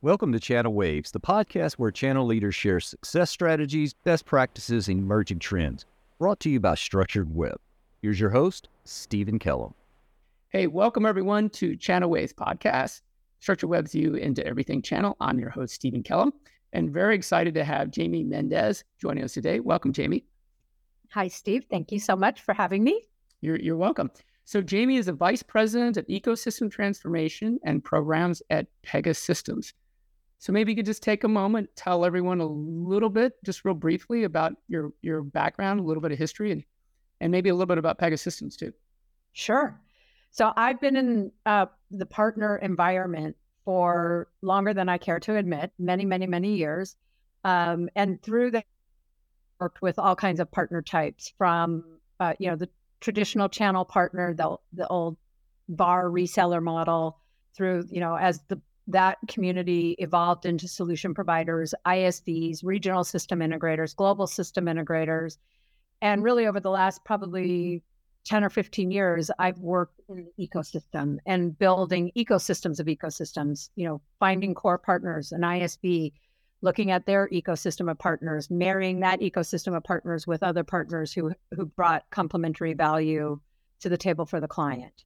Welcome to Channel Waves, the podcast where channel leaders share success strategies, best practices, and emerging trends. Brought to you by Structured Web. Here's your host, Stephen Kellum. Hey, welcome everyone to Channel Waves podcast. Structured Web's you into everything channel. I'm your host, Stephen Kellum, and very excited to have Jamie Mendez joining us today. Welcome, Jamie. Hi, Steve. Thank you so much for having me. You're, you're welcome. So, Jamie is a vice president of ecosystem transformation and programs at Pegasystems. So, maybe you could just take a moment, tell everyone a little bit, just real briefly, about your your background, a little bit of history, and and maybe a little bit about Pegasystems too. Sure. So, I've been in uh, the partner environment for longer than I care to admit, many, many, many years, um, and through that, worked with all kinds of partner types, from uh, you know the traditional channel partner, the the old VAR reseller model, through you know as the that community evolved into solution providers, ISVs, regional system integrators, global system integrators, and really over the last probably 10 or 15 years, I've worked in the ecosystem and building ecosystems of ecosystems, you know, finding core partners, an ISV, looking at their ecosystem of partners, marrying that ecosystem of partners with other partners who who brought complementary value to the table for the client.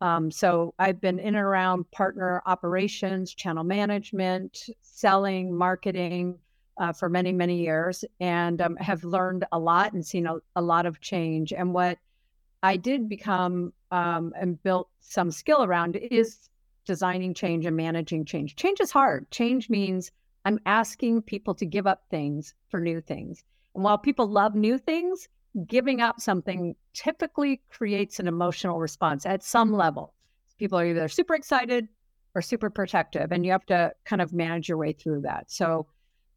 Um, so I've been in and around partner operations, channel management, selling, marketing uh, for many many years, and um, have learned a lot and seen a, a, lot of change. And what I did become um, and built some skill around is designing change and managing change. Change is hard. Change means I'm asking people to give up things for new things. And while people love new things, giving up something typically creates an emotional response at some level. People are either super excited or super protective, and you have to kind of manage your way through that. So,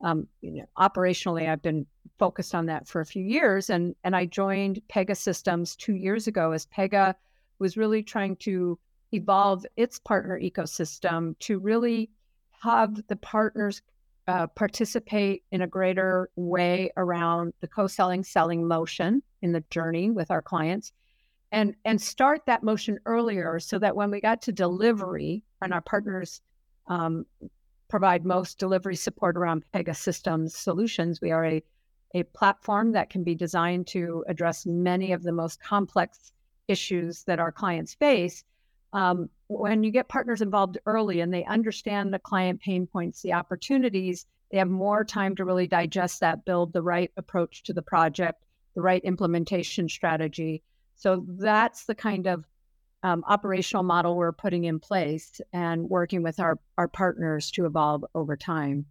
um, you know, operationally, I've been focused on that for a few years, and and I joined Pega Systems two years ago as Pega was really trying to evolve its partner ecosystem to really have the partners uh, participate in a greater way around the co-selling selling motion in the journey with our clients and and start that motion earlier so that when we got to delivery and our partners um, provide most delivery support around Pegasystems solutions we are a a platform that can be designed to address many of the most complex issues that our clients face um, when you get partners involved early and they understand the client pain points, the opportunities, they have more time to really digest that, build the right approach to the project, the right implementation strategy. So that's the kind of um, operational model we're putting in place and working with our, our partners to evolve over time.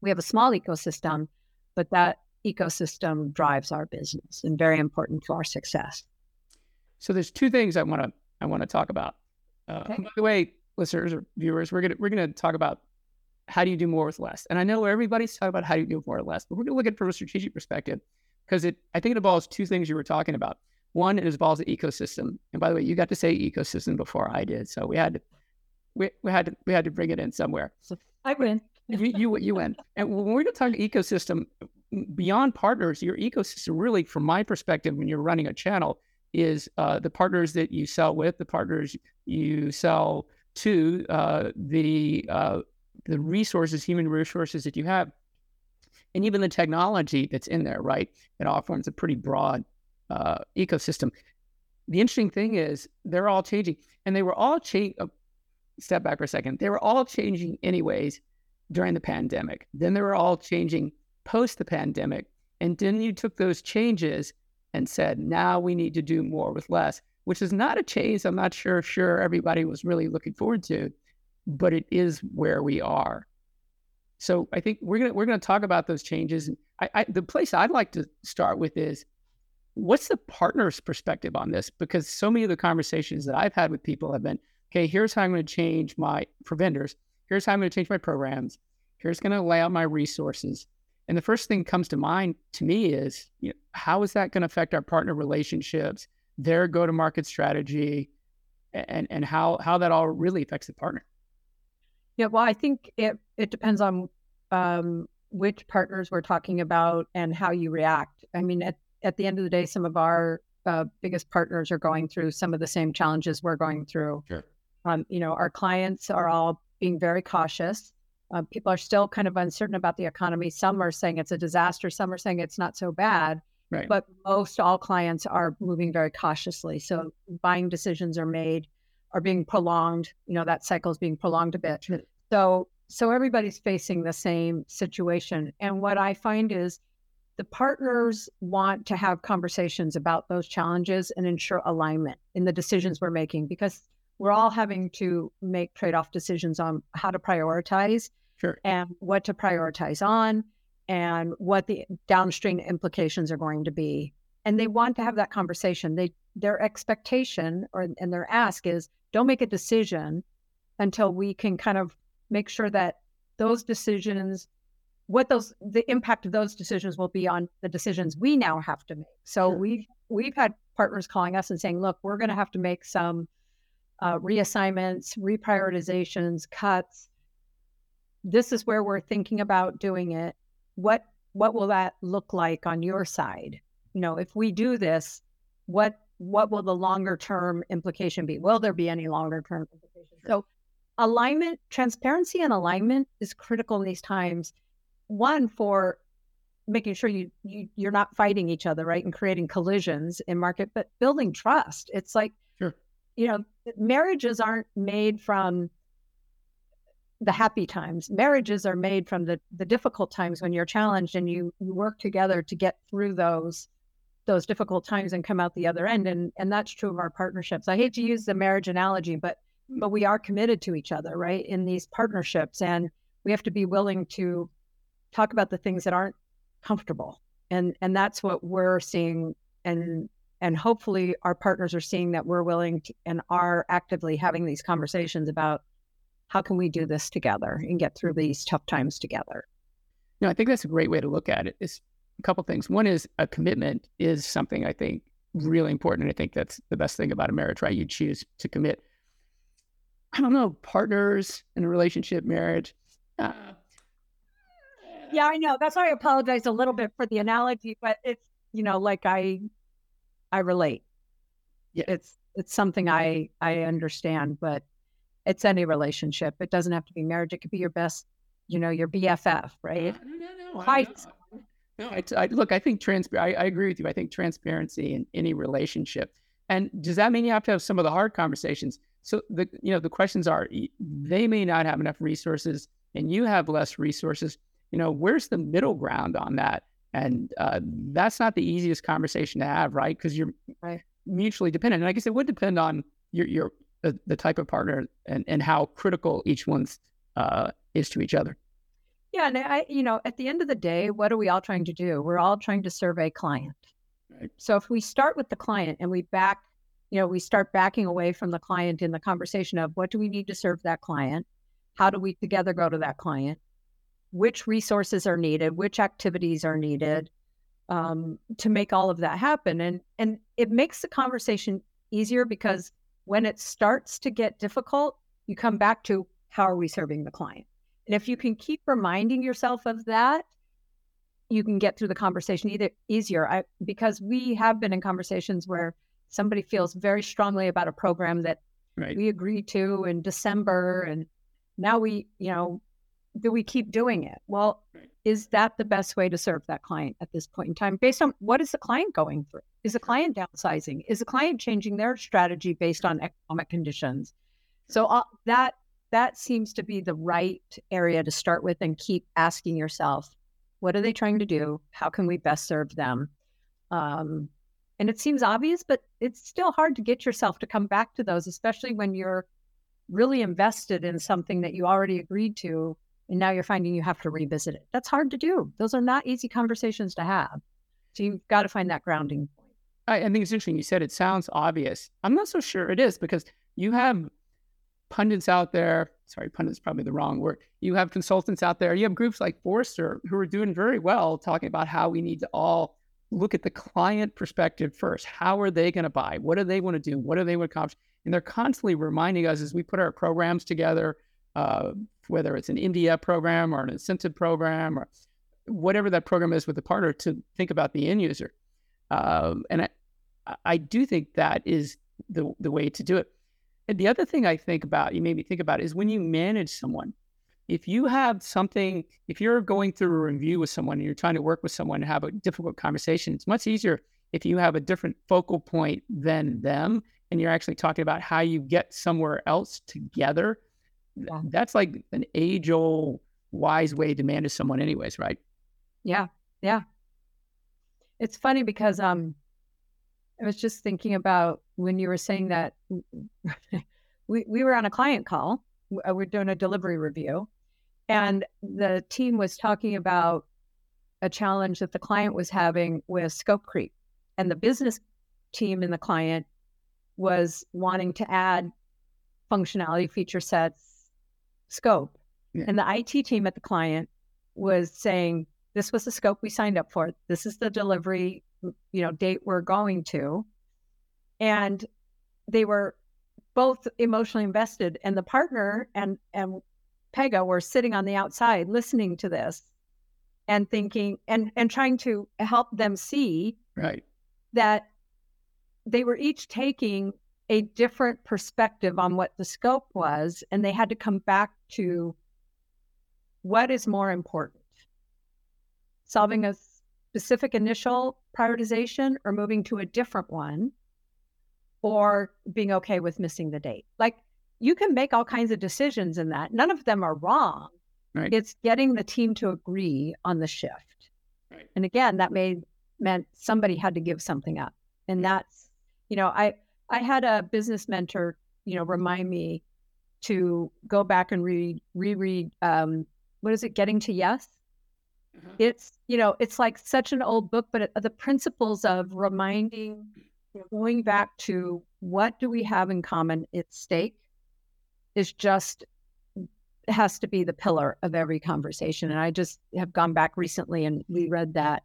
We have a small ecosystem, but that ecosystem drives our business and very important to our success. So there's two things I want to I want to talk about. Uh, okay. By the way, listeners or viewers, we're gonna we're gonna talk about how do you do more with less. And I know everybody's talking about how do you do more with less, but we're gonna look at it from a strategic perspective because it I think it involves two things you were talking about. One, it involves the ecosystem. And by the way, you got to say ecosystem before I did, so we had to we, we had to we had to bring it in somewhere. So I win. you you you win. And when we're gonna talk ecosystem beyond partners, your ecosystem really, from my perspective, when you're running a channel, is uh, the partners that you sell with, the partners you sell to, uh, the uh, the resources, human resources that you have, and even the technology that's in there. Right, it all forms a pretty broad uh, ecosystem. The interesting thing is they're all changing, and they were all changing. Oh, step back for a second. They were all changing anyways during the pandemic. Then they were all changing post the pandemic, and then you took those changes and said, now we need to do more with less, which is not a change I'm not sure sure everybody was really looking forward to, but it is where we are. So I think we're gonna we're gonna talk about those changes. I, I, the place I'd like to start with is what's the partner's perspective on this? Because so many of the conversations that I've had with people have been, okay, here's how I'm going to change my for vendors. Here's how I'm going to change my programs. Here's going to lay out my resources. And the first thing comes to mind to me is you know, how is that going to affect our partner relationships, their go to market strategy, and, and how, how that all really affects the partner? Yeah, well, I think it, it depends on um, which partners we're talking about and how you react. I mean, at, at the end of the day, some of our uh, biggest partners are going through some of the same challenges we're going through. Sure. Um, you know, our clients are all being very cautious Uh, people are still kind of uncertain about the economy. Some are saying it's a disaster. Some are saying it's not so bad. Right. But most all clients are moving very cautiously. So buying decisions are made, are being prolonged. You know that cycle is being prolonged a bit. So so everybody's facing the same situation. And what I find is the partners want to have conversations about those challenges and ensure alignment in the decisions we're making because we're all having to make trade-off decisions on how to prioritize Sure. and what to prioritize on and what the downstream implications are going to be and they want to have that conversation they their expectation or and their ask is don't make a decision until we can kind of make sure that those decisions what those the impact of those decisions will be on the decisions we now have to make so Sure. we've we've had partners calling us and saying look we're going to have to make some uh, reassignments reprioritizations cuts this is where we're thinking about doing it. What what will that look like on your side? You know if we do this what what will the longer term implication be? Will there be any longer term implications? So alignment transparency and alignment is critical in these times. One for making sure you, you you're not fighting each other right and creating collisions in market but building trust. It's like Sure. you know marriages aren't made from the happy times. Marriages are made from the the difficult times when you're challenged and you, you work together to get through those those difficult times and come out the other end. And and that's true of our partnerships. I hate to use the marriage analogy but but we are committed to each other right in these partnerships. And we have to be willing to talk about the things that aren't comfortable. And and that's what we're seeing. And and hopefully our partners are seeing that we're willing to, and are actively having these conversations about how can we do this together and get through these tough times together No, I think that's a great way to look at it. It's a couple things. One is a commitment is something I think really important. And I think that's the best thing about a marriage, right? You choose to commit. I don't know, partners in a relationship, marriage. Uh, yeah i know that's why i apologize a little bit for the analogy but it's you know like i i relate Yeah. it's it's something i i understand but it's any relationship it doesn't have to be marriage it could be your best you know your bff right No, no, no. I, no, I, I, look, I think transpa- I, I agree with you. I think transparency in any relationship. And does that mean you have to have some of the hard conversations? So the you know the questions are they may not have enough resources, and you have less resources. You know, where's the middle ground on that? And uh, that's not the easiest conversation to have, right? Because you're Right. mutually dependent. And I guess it would depend on your your uh, the type of partner and and how critical each one's uh, is to each other. yeah and i you know at the end of the day what are we all trying to do? We're all trying to serve a client. Right. so if we start with the client and we back you know we start backing away from the client in the conversation of what do we need to serve that client? How do we together go to that client? Which resources are needed? Which activities are needed um, to make all of that happen? And and it makes the conversation easier because when it starts to get difficult you come back to how are we serving the client and if you can keep reminding yourself of that you can get through the conversation either easier I, because we have been in conversations where somebody feels very strongly about a program that Right. we agreed to in December and now we, you know, do we keep doing it? Well, is that the best way to serve that client at this point in time based on what is the client going through? Is the client downsizing? Is the client changing their strategy based on economic conditions? So uh, that that seems to be the right area to start with and keep asking yourself, what are they trying to do? How can we best serve them? Um, and it seems obvious, but it's still hard to get yourself to come back to those, especially when you're really invested in something that you already agreed to. And now you're finding you have to revisit it. That's hard to do. Those are not easy conversations to have. So you've got to find that grounding point. I, I think it's interesting. You said it sounds obvious. I'm not so sure it is because you have pundits out there. Sorry, pundits probably the wrong word. You have consultants out there. You have groups like Forrester who are doing very well talking about how we need to all look at the client perspective first. How are they going to buy? What do they want to do? What do they want to accomplish? And they're constantly reminding us as we put our programs together, uh, whether it's an MDF program or an incentive program or whatever that program is with the partner, to think about the end user. Um, and I, I do think that is the the way to do it. And the other thing I think about, you made me think about, is when you manage someone, if you have something, if you're going through a review with someone and you're trying to work with someone and have a difficult conversation, it's much easier if you have a different focal point than them and you're actually talking about how you get somewhere else together. That's like an age old wise way to manage someone, anyways, right? Yeah. Yeah. It's funny because um I was just thinking about when you were saying that we, we were on a client call. Uh, we're doing a delivery review, and the team was talking about a challenge that the client was having with scope creep. And the business team and the client was wanting to add functionality, feature sets, scope. Yeah. And the IT team at the client was saying, this was the scope we signed up for. This is the delivery, you know, date we're going to. And they were both emotionally invested and the partner and and Pega were sitting on the outside listening to this and thinking and and trying to help them see right that they were each taking a different perspective on what the scope was and they had to come back to what is more important solving a specific initial prioritization or moving to a different one or being okay with missing the date. Like you can make all kinds of decisions in that. None of them are wrong. Right. It's getting the team to agree on the shift. Right. And again, that made meant somebody had to give something up. And that's, you know, I I had a business mentor, you know, remind me to go back and read reread um what is it, Getting to Yes? Mm-hmm. It's, you know, it's like such an old book, but it, the principles of reminding going back to what do we have in common at stake is just has to be the pillar of every conversation. And I just have gone back recently and reread that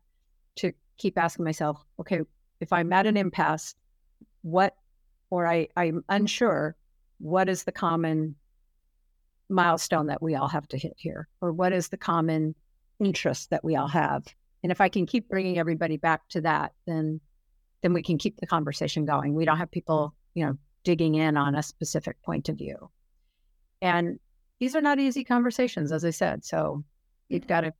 to keep asking myself, okay, if I'm at an impasse, what, or I, I'm unsure, what is the common milestone that we all have to hit here? Or what is the common interest that we all have? And if I can keep bringing everybody back to that, then then we can keep the conversation going. We don't have people, you know, digging in on a specific point of view. And these are not easy conversations, as I said. So you've got to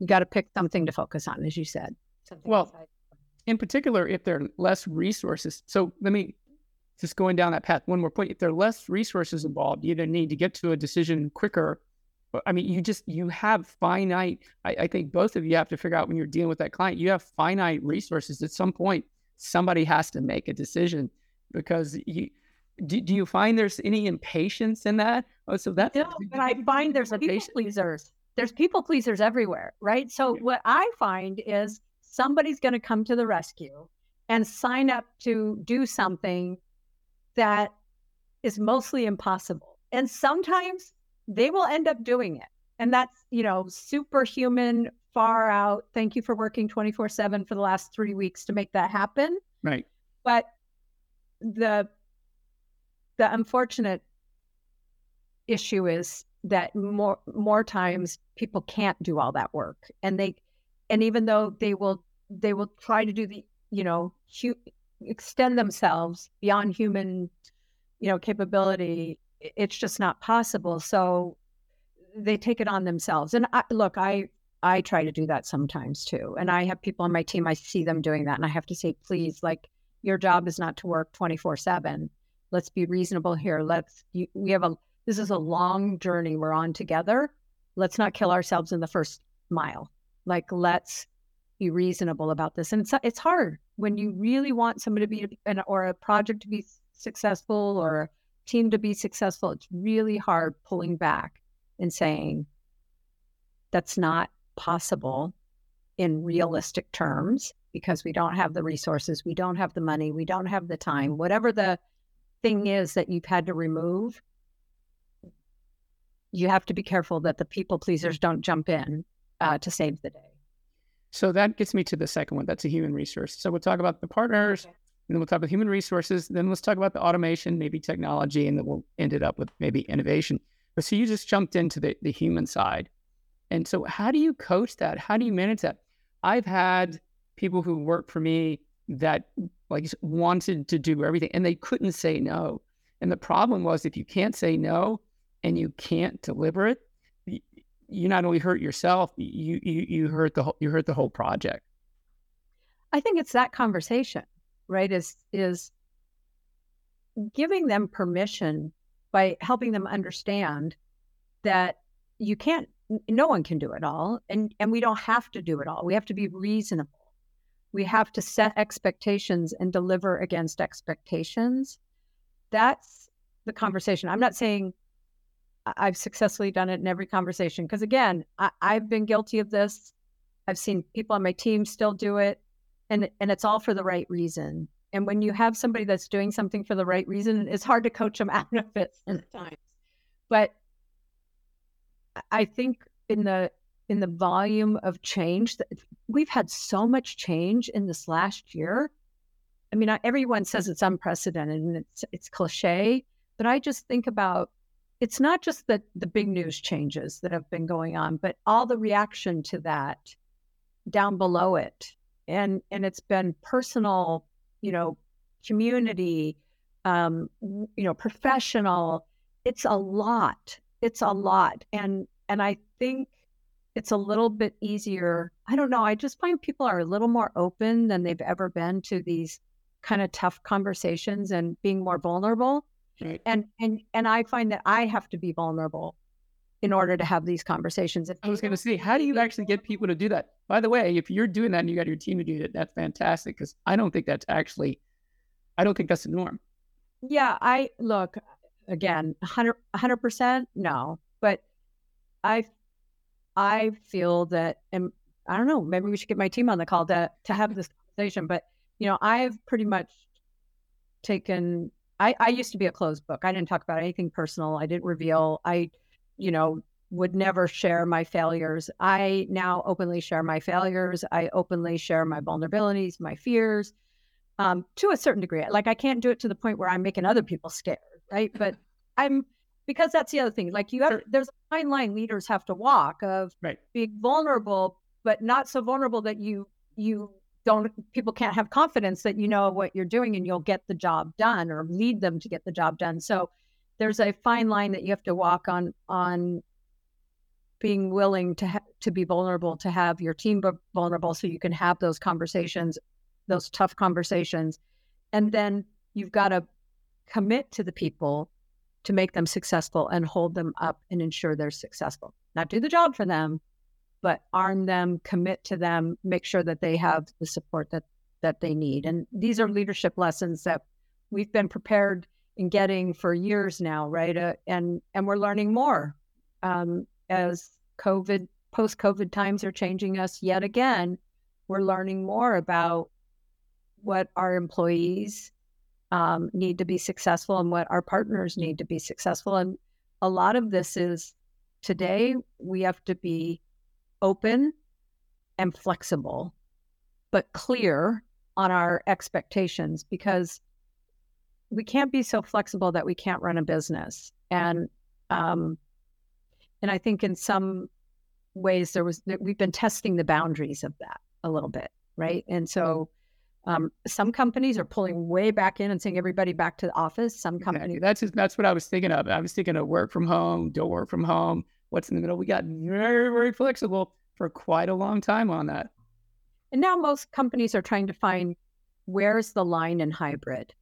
you got to pick something to focus on, as you said. Something well, in particular, if there are less resources. So let me just going down that path. One more point: if there are less resources involved, you either need to get to a decision quicker. I mean, you just you have finite. I, I think both of you have to figure out when you're dealing with that client, you have finite resources. At some point, somebody has to make a decision because you do, do you find there's any impatience in that? Oh, so that's no, but I find there's a people pleasers. There's people pleasers everywhere, right? So yeah. what I find is somebody's going to come to the rescue and sign up to do something that is mostly impossible. And sometimes they will end up doing it. And that's, you know, superhuman far out. Thank you for working 24 7 for the last three weeks to make that happen. Right. But the the unfortunate issue is that more more times people can't do all that work and they and even though they will they will try to do the you know hu- extend themselves beyond human you know capability it's just not possible so they take it on themselves and I, look i I try to do that sometimes too. And I have people on my team, I see them doing that. And I have to say, please, like, your job is not to work 24 7. Let's be reasonable here. Let's, you, we have a, this is a long journey we're on together. Let's not kill ourselves in the first mile. Like, let's be reasonable about this. And it's, it's hard when you really want somebody to be, an, or a project to be successful or a team to be successful. It's really hard pulling back and saying, that's not possible in realistic terms because we don't have the resources, we don't have the money, we don't have the time, whatever the thing is that you've had to remove, you have to be careful that the people pleasers don't jump in uh, to save the day. So that gets me to the second one. That's a human resource. So we'll talk about the partners, okay. and then we'll talk about human resources. Then let's talk about the automation, maybe technology, and then we'll end it up with maybe innovation. But so you just jumped into the, the human side. And so, how do you coach that? How do you manage that? I've had people who work for me that like wanted to do everything and they couldn't say no. And the problem was if you can't say no and you can't deliver it, you not only hurt yourself, you you you hurt the whole, you hurt the whole project. I think it's that conversation, right? Is is giving them permission by helping them understand that you can't no one can do it all and and we don't have to do it all we have to be reasonable we have to set expectations and deliver against expectations that's the conversation i'm not saying i've successfully done it in every conversation because again I, i've been guilty of this. I've seen people on my team still do it and and it's all for the right reason. And when you have somebody that's doing something for the right reason it's hard to coach them out of it sometimes. But I think in the in the volume of change that we've had so much change in this last year. I mean, everyone says it's unprecedented and it's it's cliche, but I just think about it's not just the the big news changes that have been going on, but all the reaction to that down below it, and and it's been personal, you know, community, um, you know, professional. It's a lot. It's a lot. And and i think it's a little bit easier. I don't know. I just find people are a little more open than they've ever been to these kind of tough conversations and being more vulnerable right. and and and i find that i have to be vulnerable in order to have these conversations. I was going to say how do you actually get people to do that? By the way if you're doing that and you got your team to do it that's fantastic because i don't think that's actually i don't think that's the norm. Yeah i look again 100 percent no but i i feel that and i don't know maybe we should get my team on the call to to have this conversation but you know i've pretty much taken i i used to be a closed book i didn't talk about anything personal i didn't reveal i you know would never share my failures i now openly share my failures i openly share my vulnerabilities my fears um, to a certain degree like i can't do it to the point where i'm making other people scared right? But I'm because that's the other thing. Like you have, sure. there's a fine line leaders have to walk of right. being vulnerable, but not so vulnerable that you you don't people can't have confidence that you know what you're doing and you'll get the job done or lead them to get the job done. So there's a fine line that you have to walk on on being willing to ha- to be vulnerable to have your team vulnerable so you can have those conversations those tough conversations and then you've got to commit to the people to make them successful and hold them up and ensure they're successful. Not do the job for them, but arm them, commit to them, make sure that they have the support that that they need. And these are leadership lessons that we've been prepared in getting for years now, right? Uh, and and we're learning more um, as COVID post COVID times are changing us yet again. We're learning more about what our employees um, need to be successful and what our partners need to be successful. And a lot of this is today we have to be open and flexible, but clear on our expectations because we can't be so flexible that we can't run a business. And um, and I think in some ways there was we've been testing the boundaries of that a little bit, right? And so um, some companies are pulling way back in and saying everybody back to the office. Some companies. That's just, that's what I was thinking of. I was thinking of work from home, don't work from home. What's in the middle? We got very very flexible for quite a long time on that. And now most companies are trying to find where's the line in hybrid.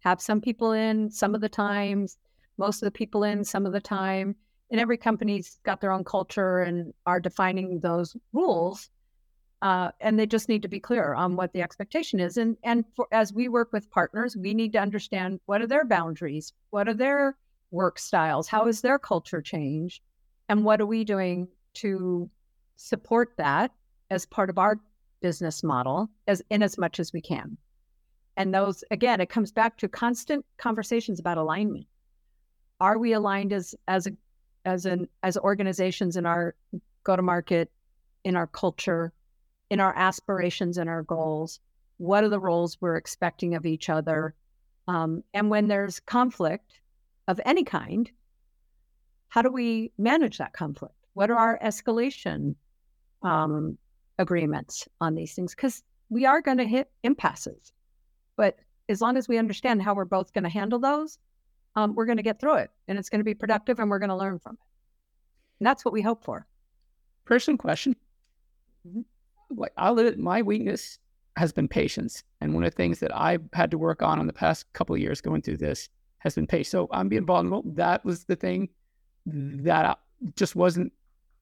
Have some people in some of the times, most of the people in some of the time. And every company's got their own culture and are defining those rules. Uh, and they just need to be clear on what the expectation is. And and for, as we work with partners, we need to understand what are their boundaries, what are their work styles, how has their culture change, and what are we doing to support that as part of our business model as in as much as we can. And those again, it comes back to constant conversations about alignment. Are we aligned as as a as an as organizations in our go to market, in our culture, in our aspirations and our goals. What are the roles we're expecting of each other? Um, and when there's conflict of any kind, how do we manage that conflict? What are our escalation um, agreements on these things? Because we are going to hit impasses. But as long as we understand how we're both going to handle those, um, we're going to get through it and it's going to be productive and we're going to learn from it. And that's what we hope for. Personal question. Mm-hmm. Like I'll admit, my weakness has been patience, and one of the things that I've had to work on in the past couple of years going through this has been patience. So I'm being vulnerable. That was the thing that just wasn't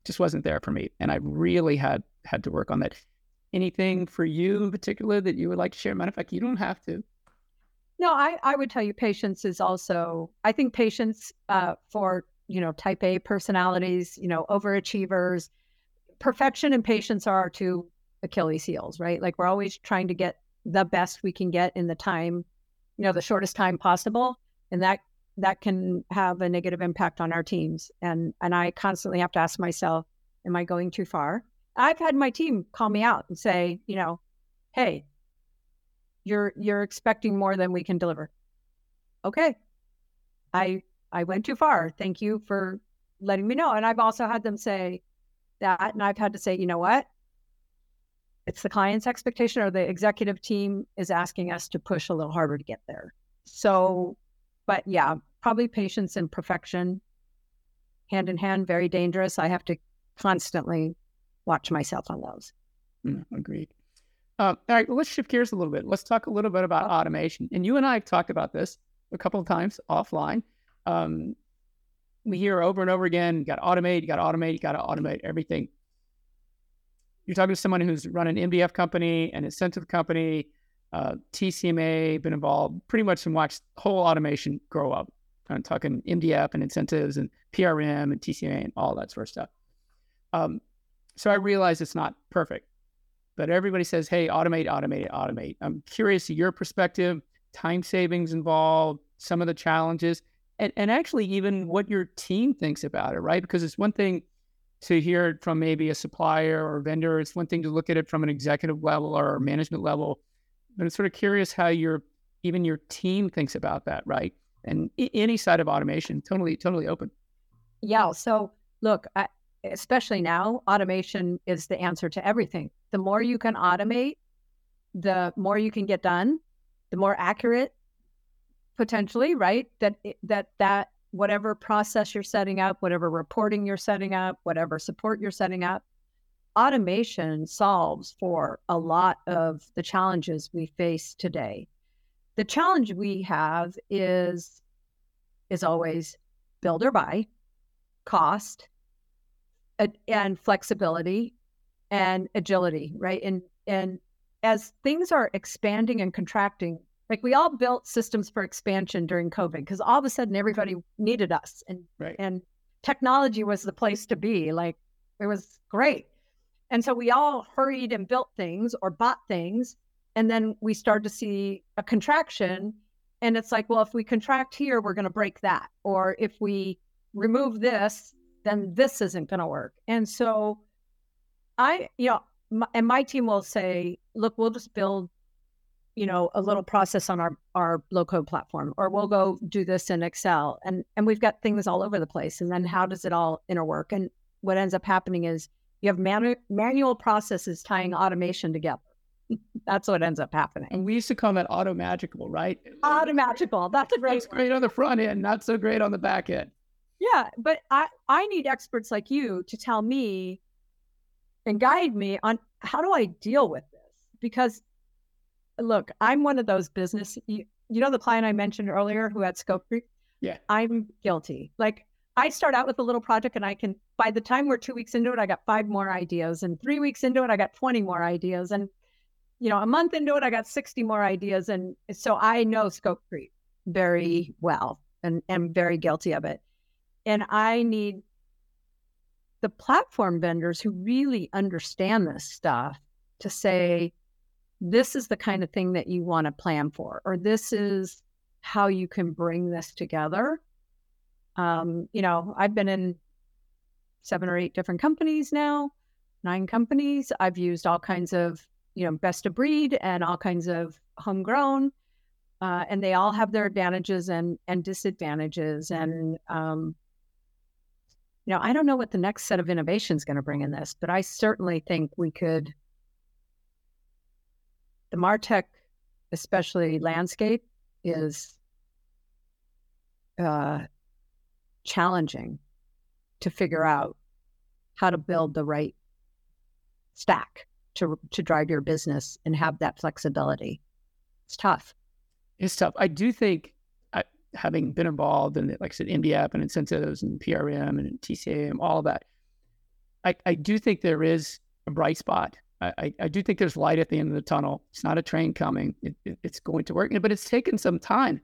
just wasn't there for me, and I really had had to work on that. Anything for you in particular that you would like to share? Matter of fact, you don't have to. No, I, I would tell you patience is also, I think patience uh, for, you know, type A personalities, you know, overachievers, perfection and patience are our two Achilles heels, right? Like we're always trying to get the best we can get in the time, you know, the shortest time possible. And that, that can have a negative impact on our teams. And, and I constantly have to ask myself, am I going too far? I've had my team call me out and say, you know, hey, you're you're expecting more than we can deliver. Okay. I I went too far. Thank you for letting me know. And I've also had them say that and I've had to say, you know what? It's the client's expectation or the executive team is asking us to push a little harder to get there. So, but yeah, probably patience and perfection hand in hand, very dangerous. I have to constantly watch myself on those. Mm, agreed. Uh, all right, well, let's shift gears a little bit. Let's talk a little bit about automation. And you and I have talked about this a couple of times offline. Um, we hear over and over again, you got to automate, you got to automate, you got to automate everything. You're talking to someone who's run an MDF company, an incentive company, uh, TCMA, been involved pretty much and watched whole automation grow up. I'm talking MDF and incentives and PRM and TCA and all that sort of stuff. Um, so I realize it's not perfect but everybody says, hey, automate, automate, automate. I'm curious your perspective, time savings involved, some of the challenges, and, and actually even what your team thinks about it, right? Because it's one thing to hear it from maybe a supplier or a vendor, it's one thing to look at it from an executive level or management level, but I'm sort of curious how your even your team thinks about that, right? And any side of automation, totally, totally open. Yeah. So look, I, especially now, automation is the answer to everything. The more you can automate, the more you can get done, the more accurate potentially, right? That that that whatever process you're setting up, whatever reporting you're setting up, whatever support you're setting up, automation solves for a lot of the challenges we face today. The challenge we have is is always build or buy, cost, and flexibility and agility, right? And and as things are expanding and contracting, like we all built systems for expansion during COVID because all of a sudden everybody needed us and right. and technology was the place to be. Like it was great. And so we all hurried and built things or bought things. And then we start to see a contraction. And it's like, well, if we contract here, we're going to break that. Or if we remove this, then this isn't going to work. And so I, you know, my, and my team will say, look, we'll just build, you know, a little process on our our low code platform, or we'll go do this in Excel, and and we've got things all over the place. And then how does it all interwork? And what ends up happening is you have manu- manual processes tying automation together. That's what ends up happening. And we used to call that auto magical, right? Auto magical. That's a great. That's great on the front end, not so great on the back end. Yeah, but I I need experts like you to tell me and guide me on how do I deal with this? Because look, I'm one of those business you, you know the client I mentioned earlier who had scope creep? Yeah. I'm guilty. Like I start out with a little project and I can by the time we're 2 weeks into it I got 5 more ideas and 3 weeks into it I got 20 more ideas and you know, a month into it I got 60 more ideas and so I know scope creep very well and am very guilty of it. And I need the platform vendors who really understand this stuff to say, this is the kind of thing that you want to plan for, or this is how you can bring this together. Um, you know, I've been in seven or eight different companies now, nine companies. I've used all kinds of, you know, best of breed and all kinds of homegrown. Uh, and they all have their advantages and and disadvantages. And um, you know, I don't know what the next set of innovation is going to bring in this, but I certainly think we could. The Martech, especially landscape, is uh, challenging to figure out how to build the right stack to to drive your business and have that flexibility. It's tough. It's tough. I do think, I, having been involved in, like I said, MDF and incentives and PRM and TCAM, all of that, I, I do think there is a bright spot. I, I do think there's light at the end of the tunnel. It's not a train coming. It, it, it's going to work, but it's taken some time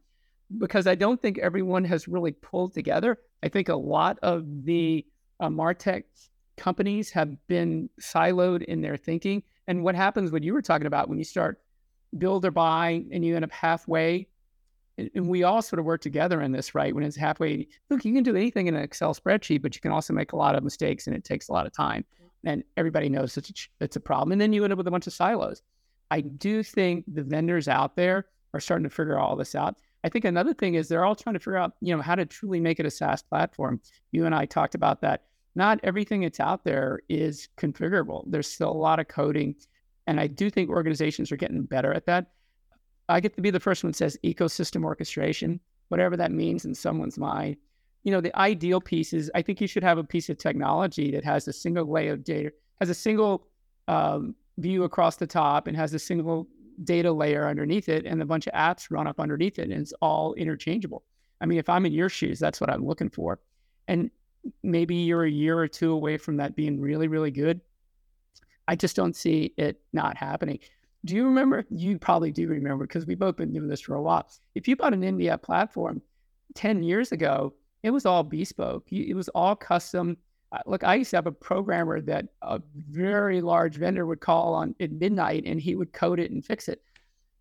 because I don't think everyone has really pulled together. I think a lot of the uh, Martech companies have been siloed in their thinking. And what happens when you were talking about when you start build or buy and you end up halfway, and we all sort of work together in this, right? When it's halfway, look, you can do anything in an Excel spreadsheet, but you can also make a lot of mistakes and it takes a lot of time. And everybody knows it's a, it's a problem. And then you end up with a bunch of silos. I do think the vendors out there are starting to figure all this out. I think another thing is they're all trying to figure out, you know, how to truly make it a SaaS platform. You and I talked about that. Not everything that's out there is configurable. There's still a lot of coding. And I do think organizations are getting better at that. I get to be the first one that says ecosystem orchestration, whatever that means in someone's mind. You know, the ideal piece is I think you should have a piece of technology that has a single layer of data, has a single um, view across the top, and has a single data layer underneath it and a bunch of apps run up underneath it and it's all interchangeable. I mean, if I'm in your shoes, that's what I'm looking for. And maybe you're a year or two away from that being really, really good. I just don't see it not happening. Do you remember? You probably do remember because we've both been doing this for a while. If you bought an MDF platform 10 years ago, it was all bespoke. It was all custom. Uh, look, I used to have a programmer that a very large vendor would call on at midnight and he would code it and fix it.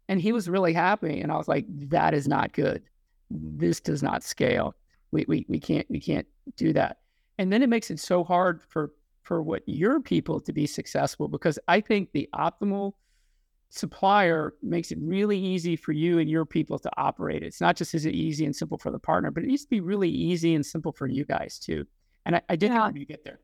And he was really happy. And I was like, that is not good. This does not scale. We, we, we can't we can't do that. And then it makes it so hard for for what your people to be successful because I think the optimal supplier makes it really easy for you and your people to operate. It's not just is it easy and simple for the partner, but it needs to be really easy and simple for you guys too. And I, I did yeah. you get there.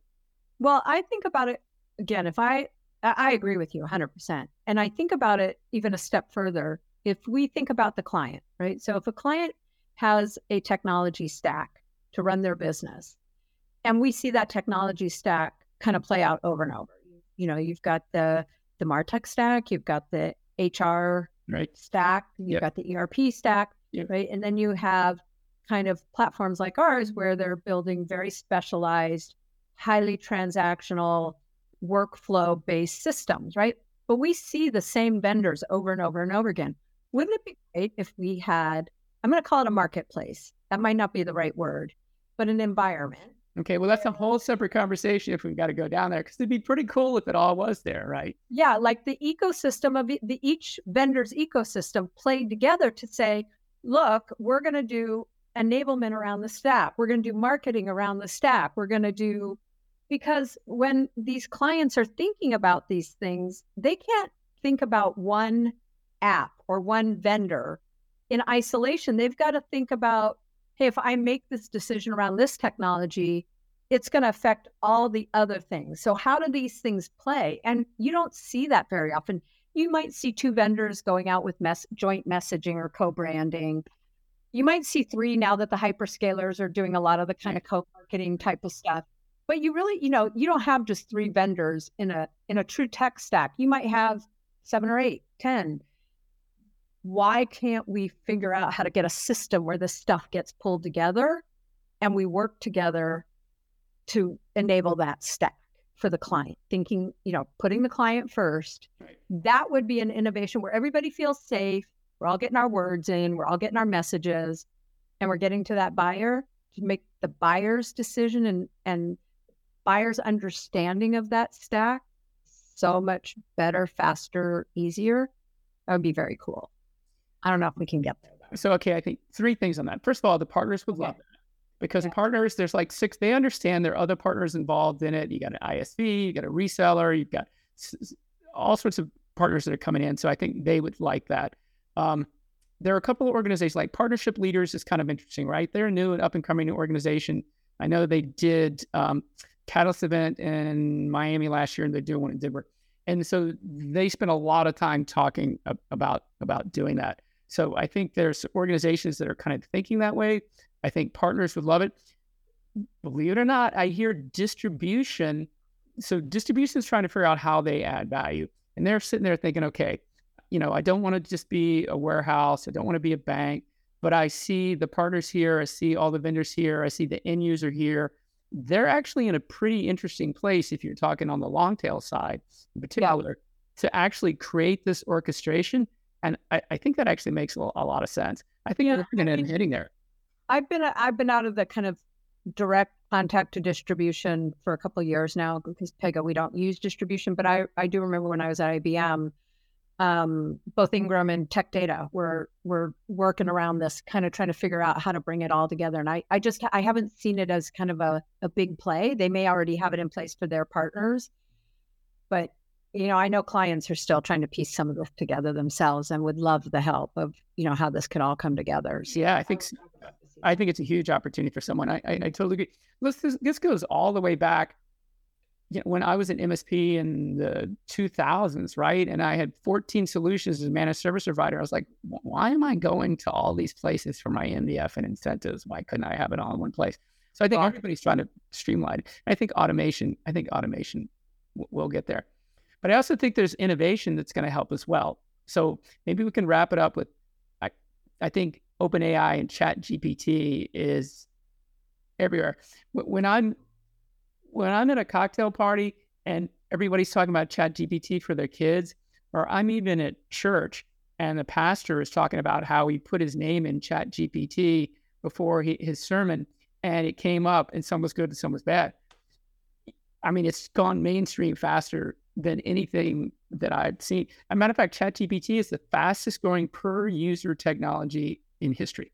Well, I think about it again. If I, I agree with you 100%. And I think about it even a step further. If we think about the client, right? So if a client has a technology stack to run their business, and we see that technology stack kind of play out over and over. You know, you've got the the Martech stack, you've got the HR right. stack, you've yep. got the ERP stack, yep. right? And then you have kind of platforms like ours where they're building very specialized, highly transactional, workflow based systems, right? But we see the same vendors over and over and over again. Wouldn't it be great if we had, I'm going to call it a marketplace. That might not be the right word, but an environment. Okay, well, that's a whole separate conversation if we've got to go down there because it'd be pretty cool if it all was there, right? Yeah, like the ecosystem of the each vendor's ecosystem played together to say, look, we're going to do enablement around the stack. We're going to do marketing around the stack. We're going to do because when these clients are thinking about these things, they can't think about one app or one vendor in isolation. They've got to think about, hey, if I make this decision around this technology, it's going to affect all the other things. So, how do these things play? And you don't see that very often. You might see two vendors going out with mess- joint messaging or co branding you might see three now that the hyperscalers are doing a lot of the kind of co-marketing type of stuff. But you really, you know, you don't have just three vendors in a in a true tech stack. You might have seven or eight, ten. Why can't we figure out how to get a system where this stuff gets pulled together and we work together to enable that stack for the client? Thinking, you know, putting the client first. Right. That would be an innovation where everybody feels safe we're all getting our words in, we're all getting our messages, and we're getting to that buyer to make the buyer's decision and and buyer's understanding of that stack so much better, faster, easier. That would be very cool. I don't know if we can get there. Though. So, okay, I think three things on that. First of all, the partners would okay. love that because partners, there's like six, they understand there are other partners involved in it. You got an ISV, you got a reseller, you've got all sorts of partners that are coming in. So I think they would like that. Um, there are a couple of organizations like Partnership Leaders is kind of interesting, right? They're a new and up and coming organization. I know they did um, Catalyst event in Miami last year, and they're doing one in Denver. And so they spent a lot of time talking about about doing that. So I think there's organizations that are kind of thinking that way. I think partners would love it. Believe it or not, I hear distribution so distribution is trying to figure out how they add value, and they're sitting there thinking, okay, you know, I don't want to just be a warehouse. I don't want to be a bank, but I see the partners here. I see all the vendors here. I see the end user here. They're actually in a pretty interesting place if you're talking on the long tail side in particular yeah. to actually create this orchestration. And I, I think that actually makes a, a, lot of sense. I think yeah, going to hitting there. I've been I've been out of the kind of direct contact to distribution for a couple of years now because Pega we don't use distribution, but I I do remember when I was at IBM um, both Ingram and Tech Data were were working around this, kind of trying to figure out how to bring it all together. And I, I just I haven't seen it as kind of a, a big play. They may already have it in place for their partners, but you know, I know clients are still trying to piece some of this together themselves and would love the help of you know how this could all come together. So, yeah, I think I think it's a huge opportunity for someone. I I, I totally agree. This this goes all the way back you know, when I was an MSP in the 2000s, right? And I had 14 solutions as a managed service provider. I was like, why am I going to all these places for my MDF and incentives? Why couldn't I have it all in one place? So I think everybody's trying to streamline. I think automation, I think automation w- will get there. But I also think there's innovation that's going to help as well. So maybe we can wrap it up with I, I think OpenAI and Chat GPT is everywhere. When I'm when I'm at a cocktail party and everybody's talking about Chat GPT for their kids, or I'm even at church and the pastor is talking about how he put his name in Chat GPT before he, his sermon and it came up and some was good and some was bad. I mean, it's gone mainstream faster than anything that I've seen. As a matter of fact, ChatGPT is the fastest growing per user technology in history.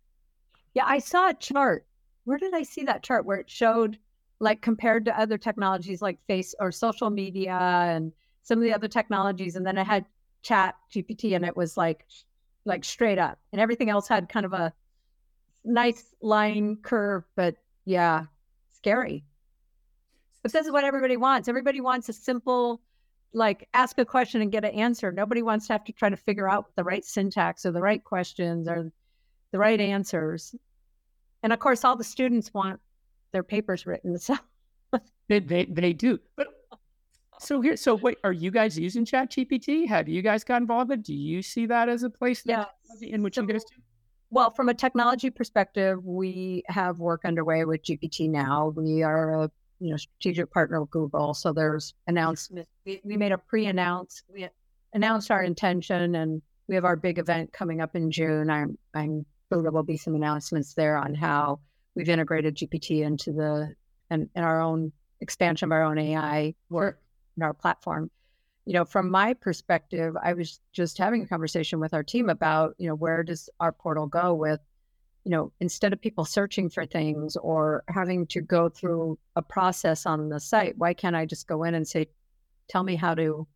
Yeah, I saw a chart. Where did I see that chart where it showed like compared to other technologies like face or social media and some of the other technologies and then it had chat gpt and it was like like straight up and everything else had kind of a nice line curve but yeah scary but this is what everybody wants everybody wants a simple like ask a question and get an answer nobody wants to have to try to figure out the right syntax or the right questions or the right answers and of course all the students want their papers written. So they, they they do. But so here, so wait, are you guys using Chat GPT? Have you guys got involved in? Do you see that as a place that, yeah. in which so, you guys do? Well, from a technology perspective, we have work underway with GPT now. We are a you know strategic partner with Google, so there's announcement. We, we made a pre-announce. We announced our intention, and we have our big event coming up in June. I'm I'm sure there will be some announcements there on how we've integrated GPT into the and, and our own expansion of our own AI work in our platform. You know, from my perspective, I was just having a conversation with our team about, you know, where does our portal go with, you know, instead of people searching for things or having to go through a process on the site, why can't I just go in and say, tell me how to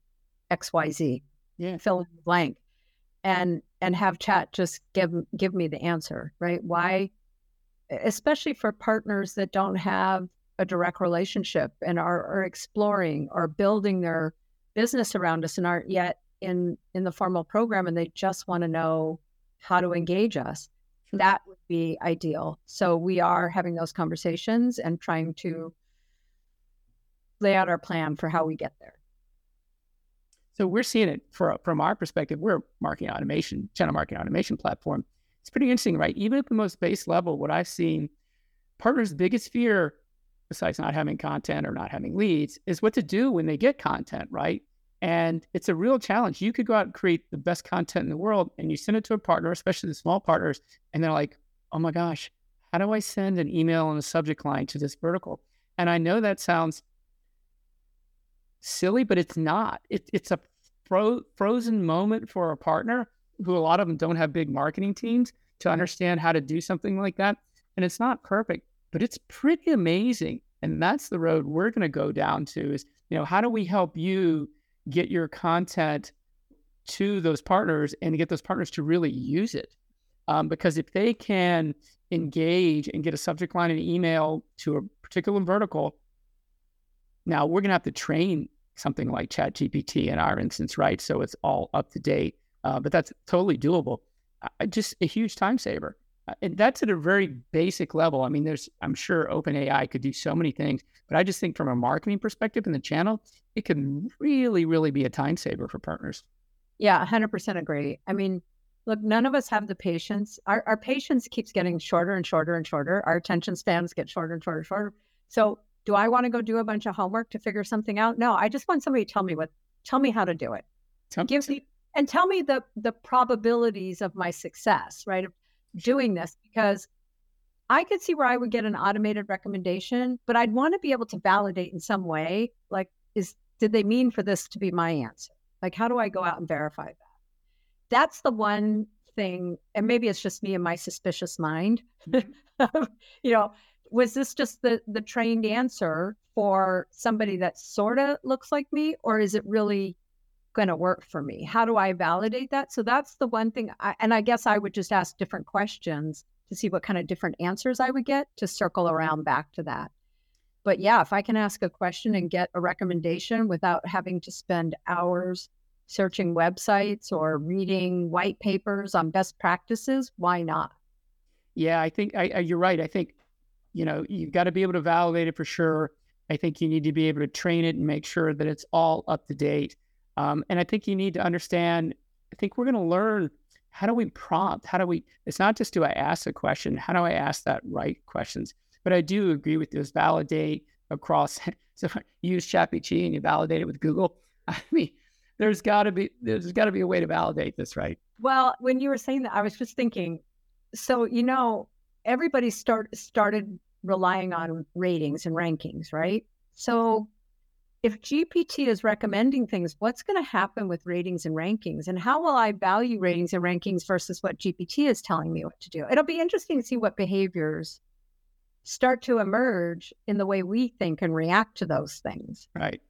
XYZ? Yeah. Fill in the blank. And and have chat just give give me the answer, right? Why especially for partners that don't have a direct relationship and are, are exploring or building their business around us and aren't yet in in the formal program and they just want to know how to engage us that would be ideal so we are having those conversations and trying to lay out our plan for how we get there so we're seeing it for, from our perspective we're marketing automation channel marketing automation platform it's pretty interesting, right? Even at the most base level, what I've seen, partners' biggest fear, besides not having content or not having leads, is what to do when they get content, right? And it's a real challenge. You could go out and create the best content in the world and you send it to a partner, especially the small partners, and they're like, oh my gosh, how do I send an email on a subject line to this vertical? And I know that sounds silly, but it's not. It, it's a fro- frozen moment for a partner who a lot of them don't have big marketing teams to understand how to do something like that. And it's not perfect, but it's pretty amazing. And that's the road we're going to go down to is, you know, how do we help you get your content to those partners and get those partners to really use it? Um, because if they can engage and get a subject line in email to a particular vertical, now we're going to have to train something like ChatGPT in our instance, right? So it's all up to date uh, but that's totally doable. I, just a huge time saver. Uh, and that's at a very basic level. I mean, there's, I'm sure OpenAI could do so many things, but I just think from a marketing perspective in the channel, it can really, really be a time saver for partners. Yeah, 100% agree. I mean, look, none of us have the patience. Our, our patience keeps getting shorter and shorter and shorter. Our attention spans get shorter and shorter and shorter. So, do I want to go do a bunch of homework to figure something out? No, I just want somebody to tell me what, tell me how to do it. Tell, Gives me and tell me the the probabilities of my success, right? Doing this because I could see where I would get an automated recommendation, but I'd want to be able to validate in some way, like, is did they mean for this to be my answer? Like, how do I go out and verify that? That's the one thing, and maybe it's just me and my suspicious mind. You know, was this just the the trained answer for somebody that sort of looks like me, or is it really going to work for me? How do I validate that? So that's the one thing. I, and I guess I would just ask different questions to see what kind of different answers I would get to circle around back to that. But yeah, if I can ask a question and get a recommendation without having to spend hours searching websites or reading white papers on best practices, why not? Yeah, I think I, I, you're right. I think, you know, you've got to be able to validate it for sure. I think you need to be able to train it and make sure that it's all up to date. Um, and I think you need to understand, I think we're going to learn how do we prompt? How do we, it's not just do I ask a question, how do I ask that right questions? But I do agree with this validate across. So use ChatGPT and you validate it with Google. I mean, there's got to be there's got to be a way to validate this, right? Well, when you were saying that, I was just thinking. So you know, everybody start started relying on ratings and rankings, right? So if GPT is recommending things, what's going to happen with ratings and rankings? And how will I value ratings and rankings versus what GPT is telling me what to do? It'll be interesting to see what behaviors start to emerge in the way we think and react to those things. Right.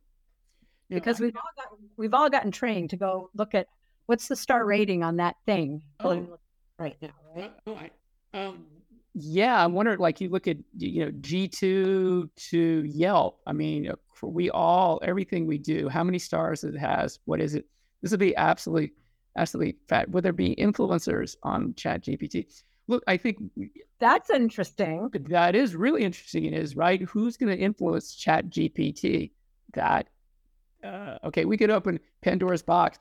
Because we've all got, we've all gotten trained to go look at what's the star rating on that thing oh. right now, right? Oh, I, um, yeah, I'm wondering. Like you look at you know G2 to Yelp. I mean, we all everything we do. How many stars it has? What is it? This would be absolutely, absolutely fat. Would there be influencers on Chat GPT? Look, I think that's interesting. That is really interesting. It is right. Who's going to influence Chat GPT? That uh, okay? We could open Pandora's box,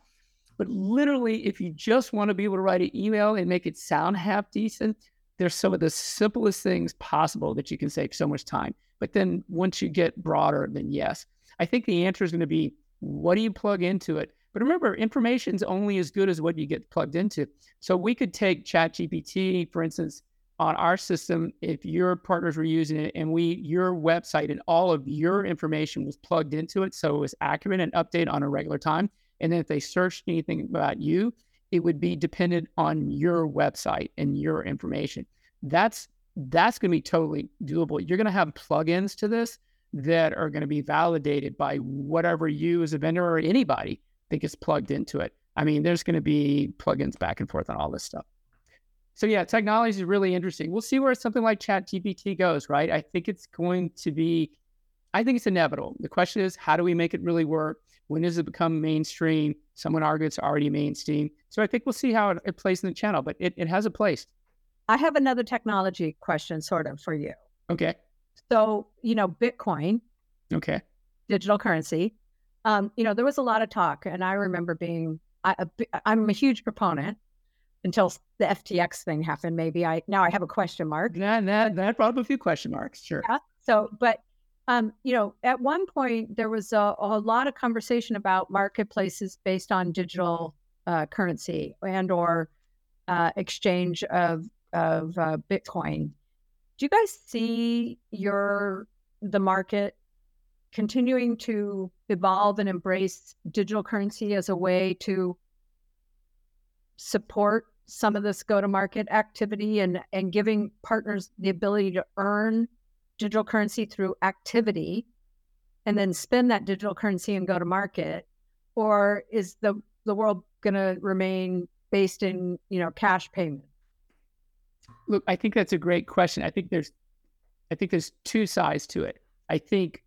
but literally, if you just want to be able to write an email and make it sound half decent there's some of the simplest things possible that you can save so much time. But then once you get broader, then yes. I think the answer is going to be what do you plug into it? But remember, information is only as good as what you get plugged into. So we could take ChatGPT, for instance, on our system, if your partners were using it and we your website and all of your information was plugged into it, so it was accurate and updated on a regular time. And then if they searched anything about you, it would be dependent on your website and your information. That's that's going to be totally doable. You're going to have plugins to this that are going to be validated by whatever you as a vendor or anybody think is plugged into it. I mean, there's going to be plugins back and forth on all this stuff. So yeah, technology is really interesting. We'll see where something like Chat GPT goes, right? I think it's going to be, I think it's inevitable. The question is, how do we make it really work? When does it become mainstream? Someone argue it's already mainstream. So I think we'll see how it, it plays in the channel, but it, it has a place. I have another technology question, sort of, for you. Okay. So, you know, Bitcoin. Okay. Digital currency. Um, you know, there was a lot of talk, and I remember being, I, I'm a huge proponent until the FTX thing happened. Maybe I now I have a question mark. Yeah, that that brought up a few question marks. Sure. Yeah. So, but um, you know, at one point there was a, a, lot of conversation about marketplaces based on digital uh, currency and or uh, exchange of of uh, Bitcoin. Do you guys see your the market continuing to evolve and embrace digital currency as a way to support some of this go to market activity and and giving partners the ability to earn digital currency through activity and then spend that digital currency and go to market or is the the world going to remain based in you know cash payment look i think that's a great question i think there's i think there's two sides to it i think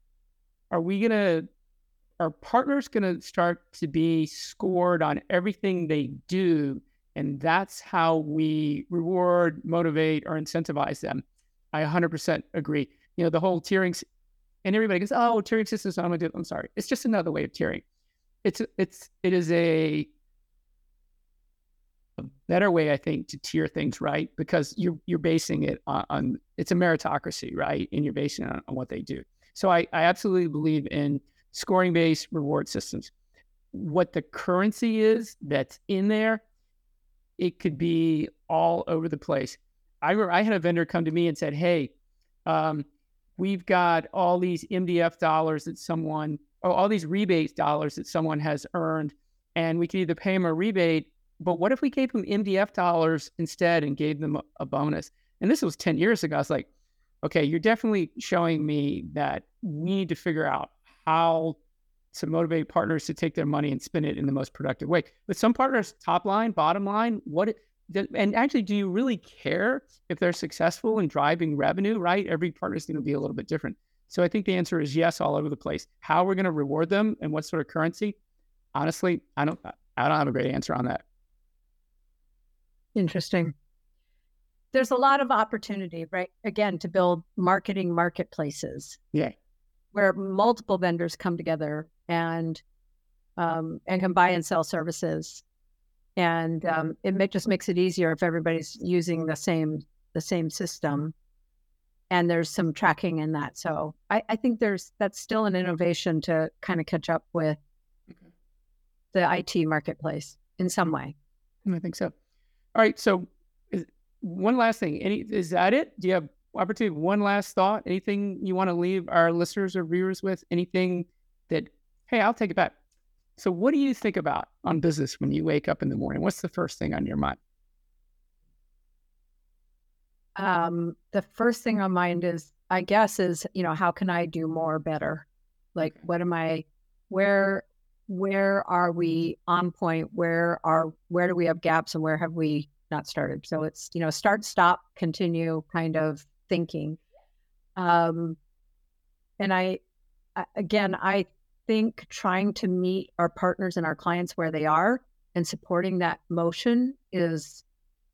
are we going to are partners going to start to be scored on everything they do And that's how we reward, motivate, or incentivize them. I 100% agree. You know, the whole tiering, and everybody goes, "Oh, tiering systems." I'm gonna do. I'm sorry. It's just another way of tiering. It's it's it is a, a better way, I think, to tier things right because you're you're basing it on, on it's a meritocracy, right? And you're basing it on, on what they do. So I, I absolutely believe in scoring based reward systems. What the currency is that's in there, it could be all over the place. I remember I had a vendor come to me and said, Hey, um, we've got all these MDF dollars that someone, or all these rebate dollars that someone has earned, and we could either pay them a rebate, but what if we gave them MDF dollars instead and gave them a, a bonus? And this was 10 years ago. I was like, okay, you're definitely showing me that we need to figure out how to motivate partners to take their money and spend it in the most productive way. But some partners, top line, bottom line, what and actually, do you really care if they're successful in driving revenue? Right, every partner is going to be a little bit different. So I think the answer is yes, all over the place. How are we're going to reward them and what sort of currency? Honestly, I don't. I don't have a great answer on that. Interesting there's a lot of opportunity, right? Again, to build marketing marketplaces. Yeah. Where multiple vendors come together and um, and can buy and sell services, and um, it just makes it easier if everybody's using the same the same system, and there's some tracking in that. So I, I think there's that's still an innovation to kind of catch up with okay. the IT marketplace in some way. I think so. All right, so one last thing. Any is that it? Do you have opportunity? One last thought? Anything you want to leave our listeners or viewers with? Anything that hey, I'll take it back. So, what do you think about on business when you wake up in the morning? What's the first thing on your mind? Um, the first thing on mind is, I guess, is you know, how can I do more better? Like, what am I? Where where are we on point? Where are where do we have gaps, and where have we not started. So it's, you know, start, stop, continue kind of thinking. Um, and I, again, I think trying to meet our partners and our clients where they are and supporting that motion is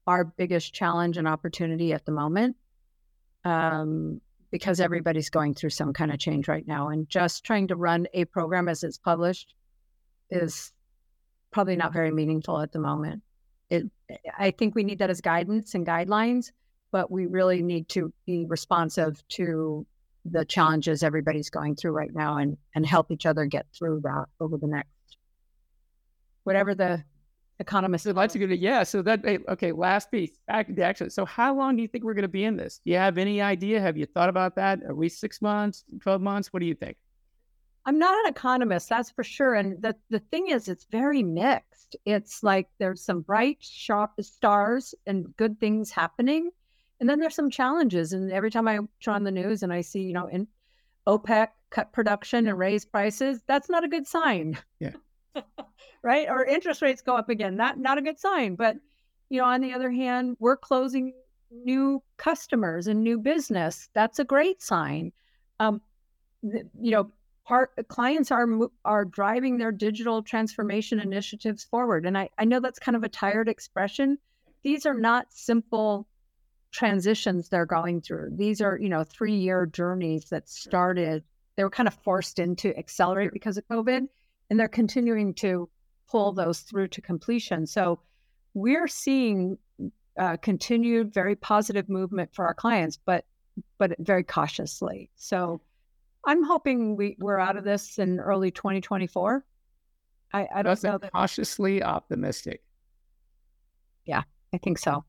our biggest challenge and opportunity at the moment. Um, because everybody's going through some kind of change right now. And just trying to run a program as it's published is probably not very meaningful at the moment it, I think we need that as guidance and guidelines, but we really need to be responsive to the challenges everybody's going through right now and and help each other get through that over the next whatever the economists. I'd like to get it. Yeah. So that okay. Last piece back to action. So how long do you think we're going to be in this? Do you have any idea? Have you thought about that? Are we six months, twelve months? What do you think? I'm not an economist, that's for sure. And the, the thing is, it's very mixed. It's like there's some bright, sharp stars and good things happening. And then there's some challenges. And every time I turn on the news and I see, you know, in OPEC cut production and raise prices, that's not a good sign. Yeah. right? Or interest rates go up again. Not not a good sign. But you know, on the other hand, we're closing new customers and new business. That's a great sign. Um, you know, part clients are are driving their digital transformation initiatives forward and I, I know that's kind of a tired expression these are not simple transitions they're going through these are you know three year journeys that started they were kind of forced into accelerate because of covid and they're continuing to pull those through to completion so we're seeing uh, continued very positive movement for our clients but but very cautiously so I'm hoping we, we're out of this in early 2024. I, I don't know. That... Cautiously optimistic. Yeah, I think so.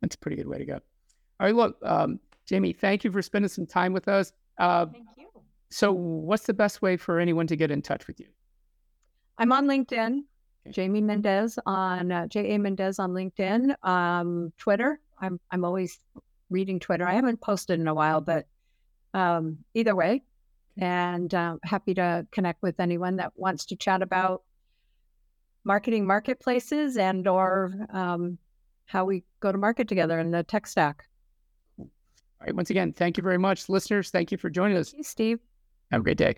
That's a pretty good way to go. All right, look, um, Jamie, thank you for spending some time with us. Uh, thank you. So, what's the best way for anyone to get in touch with you? I'm on LinkedIn, okay. Jamie Mendez on uh, J A Mendez on LinkedIn. Um, Twitter, I'm I'm always reading Twitter. I haven't posted in a while, but um, either way, and uh, happy to connect with anyone that wants to chat about marketing marketplaces and or um, how we go to market together in the tech stack. All right. Once again, thank you very much, listeners. Thank you for joining us. You, Steve. Have a great day.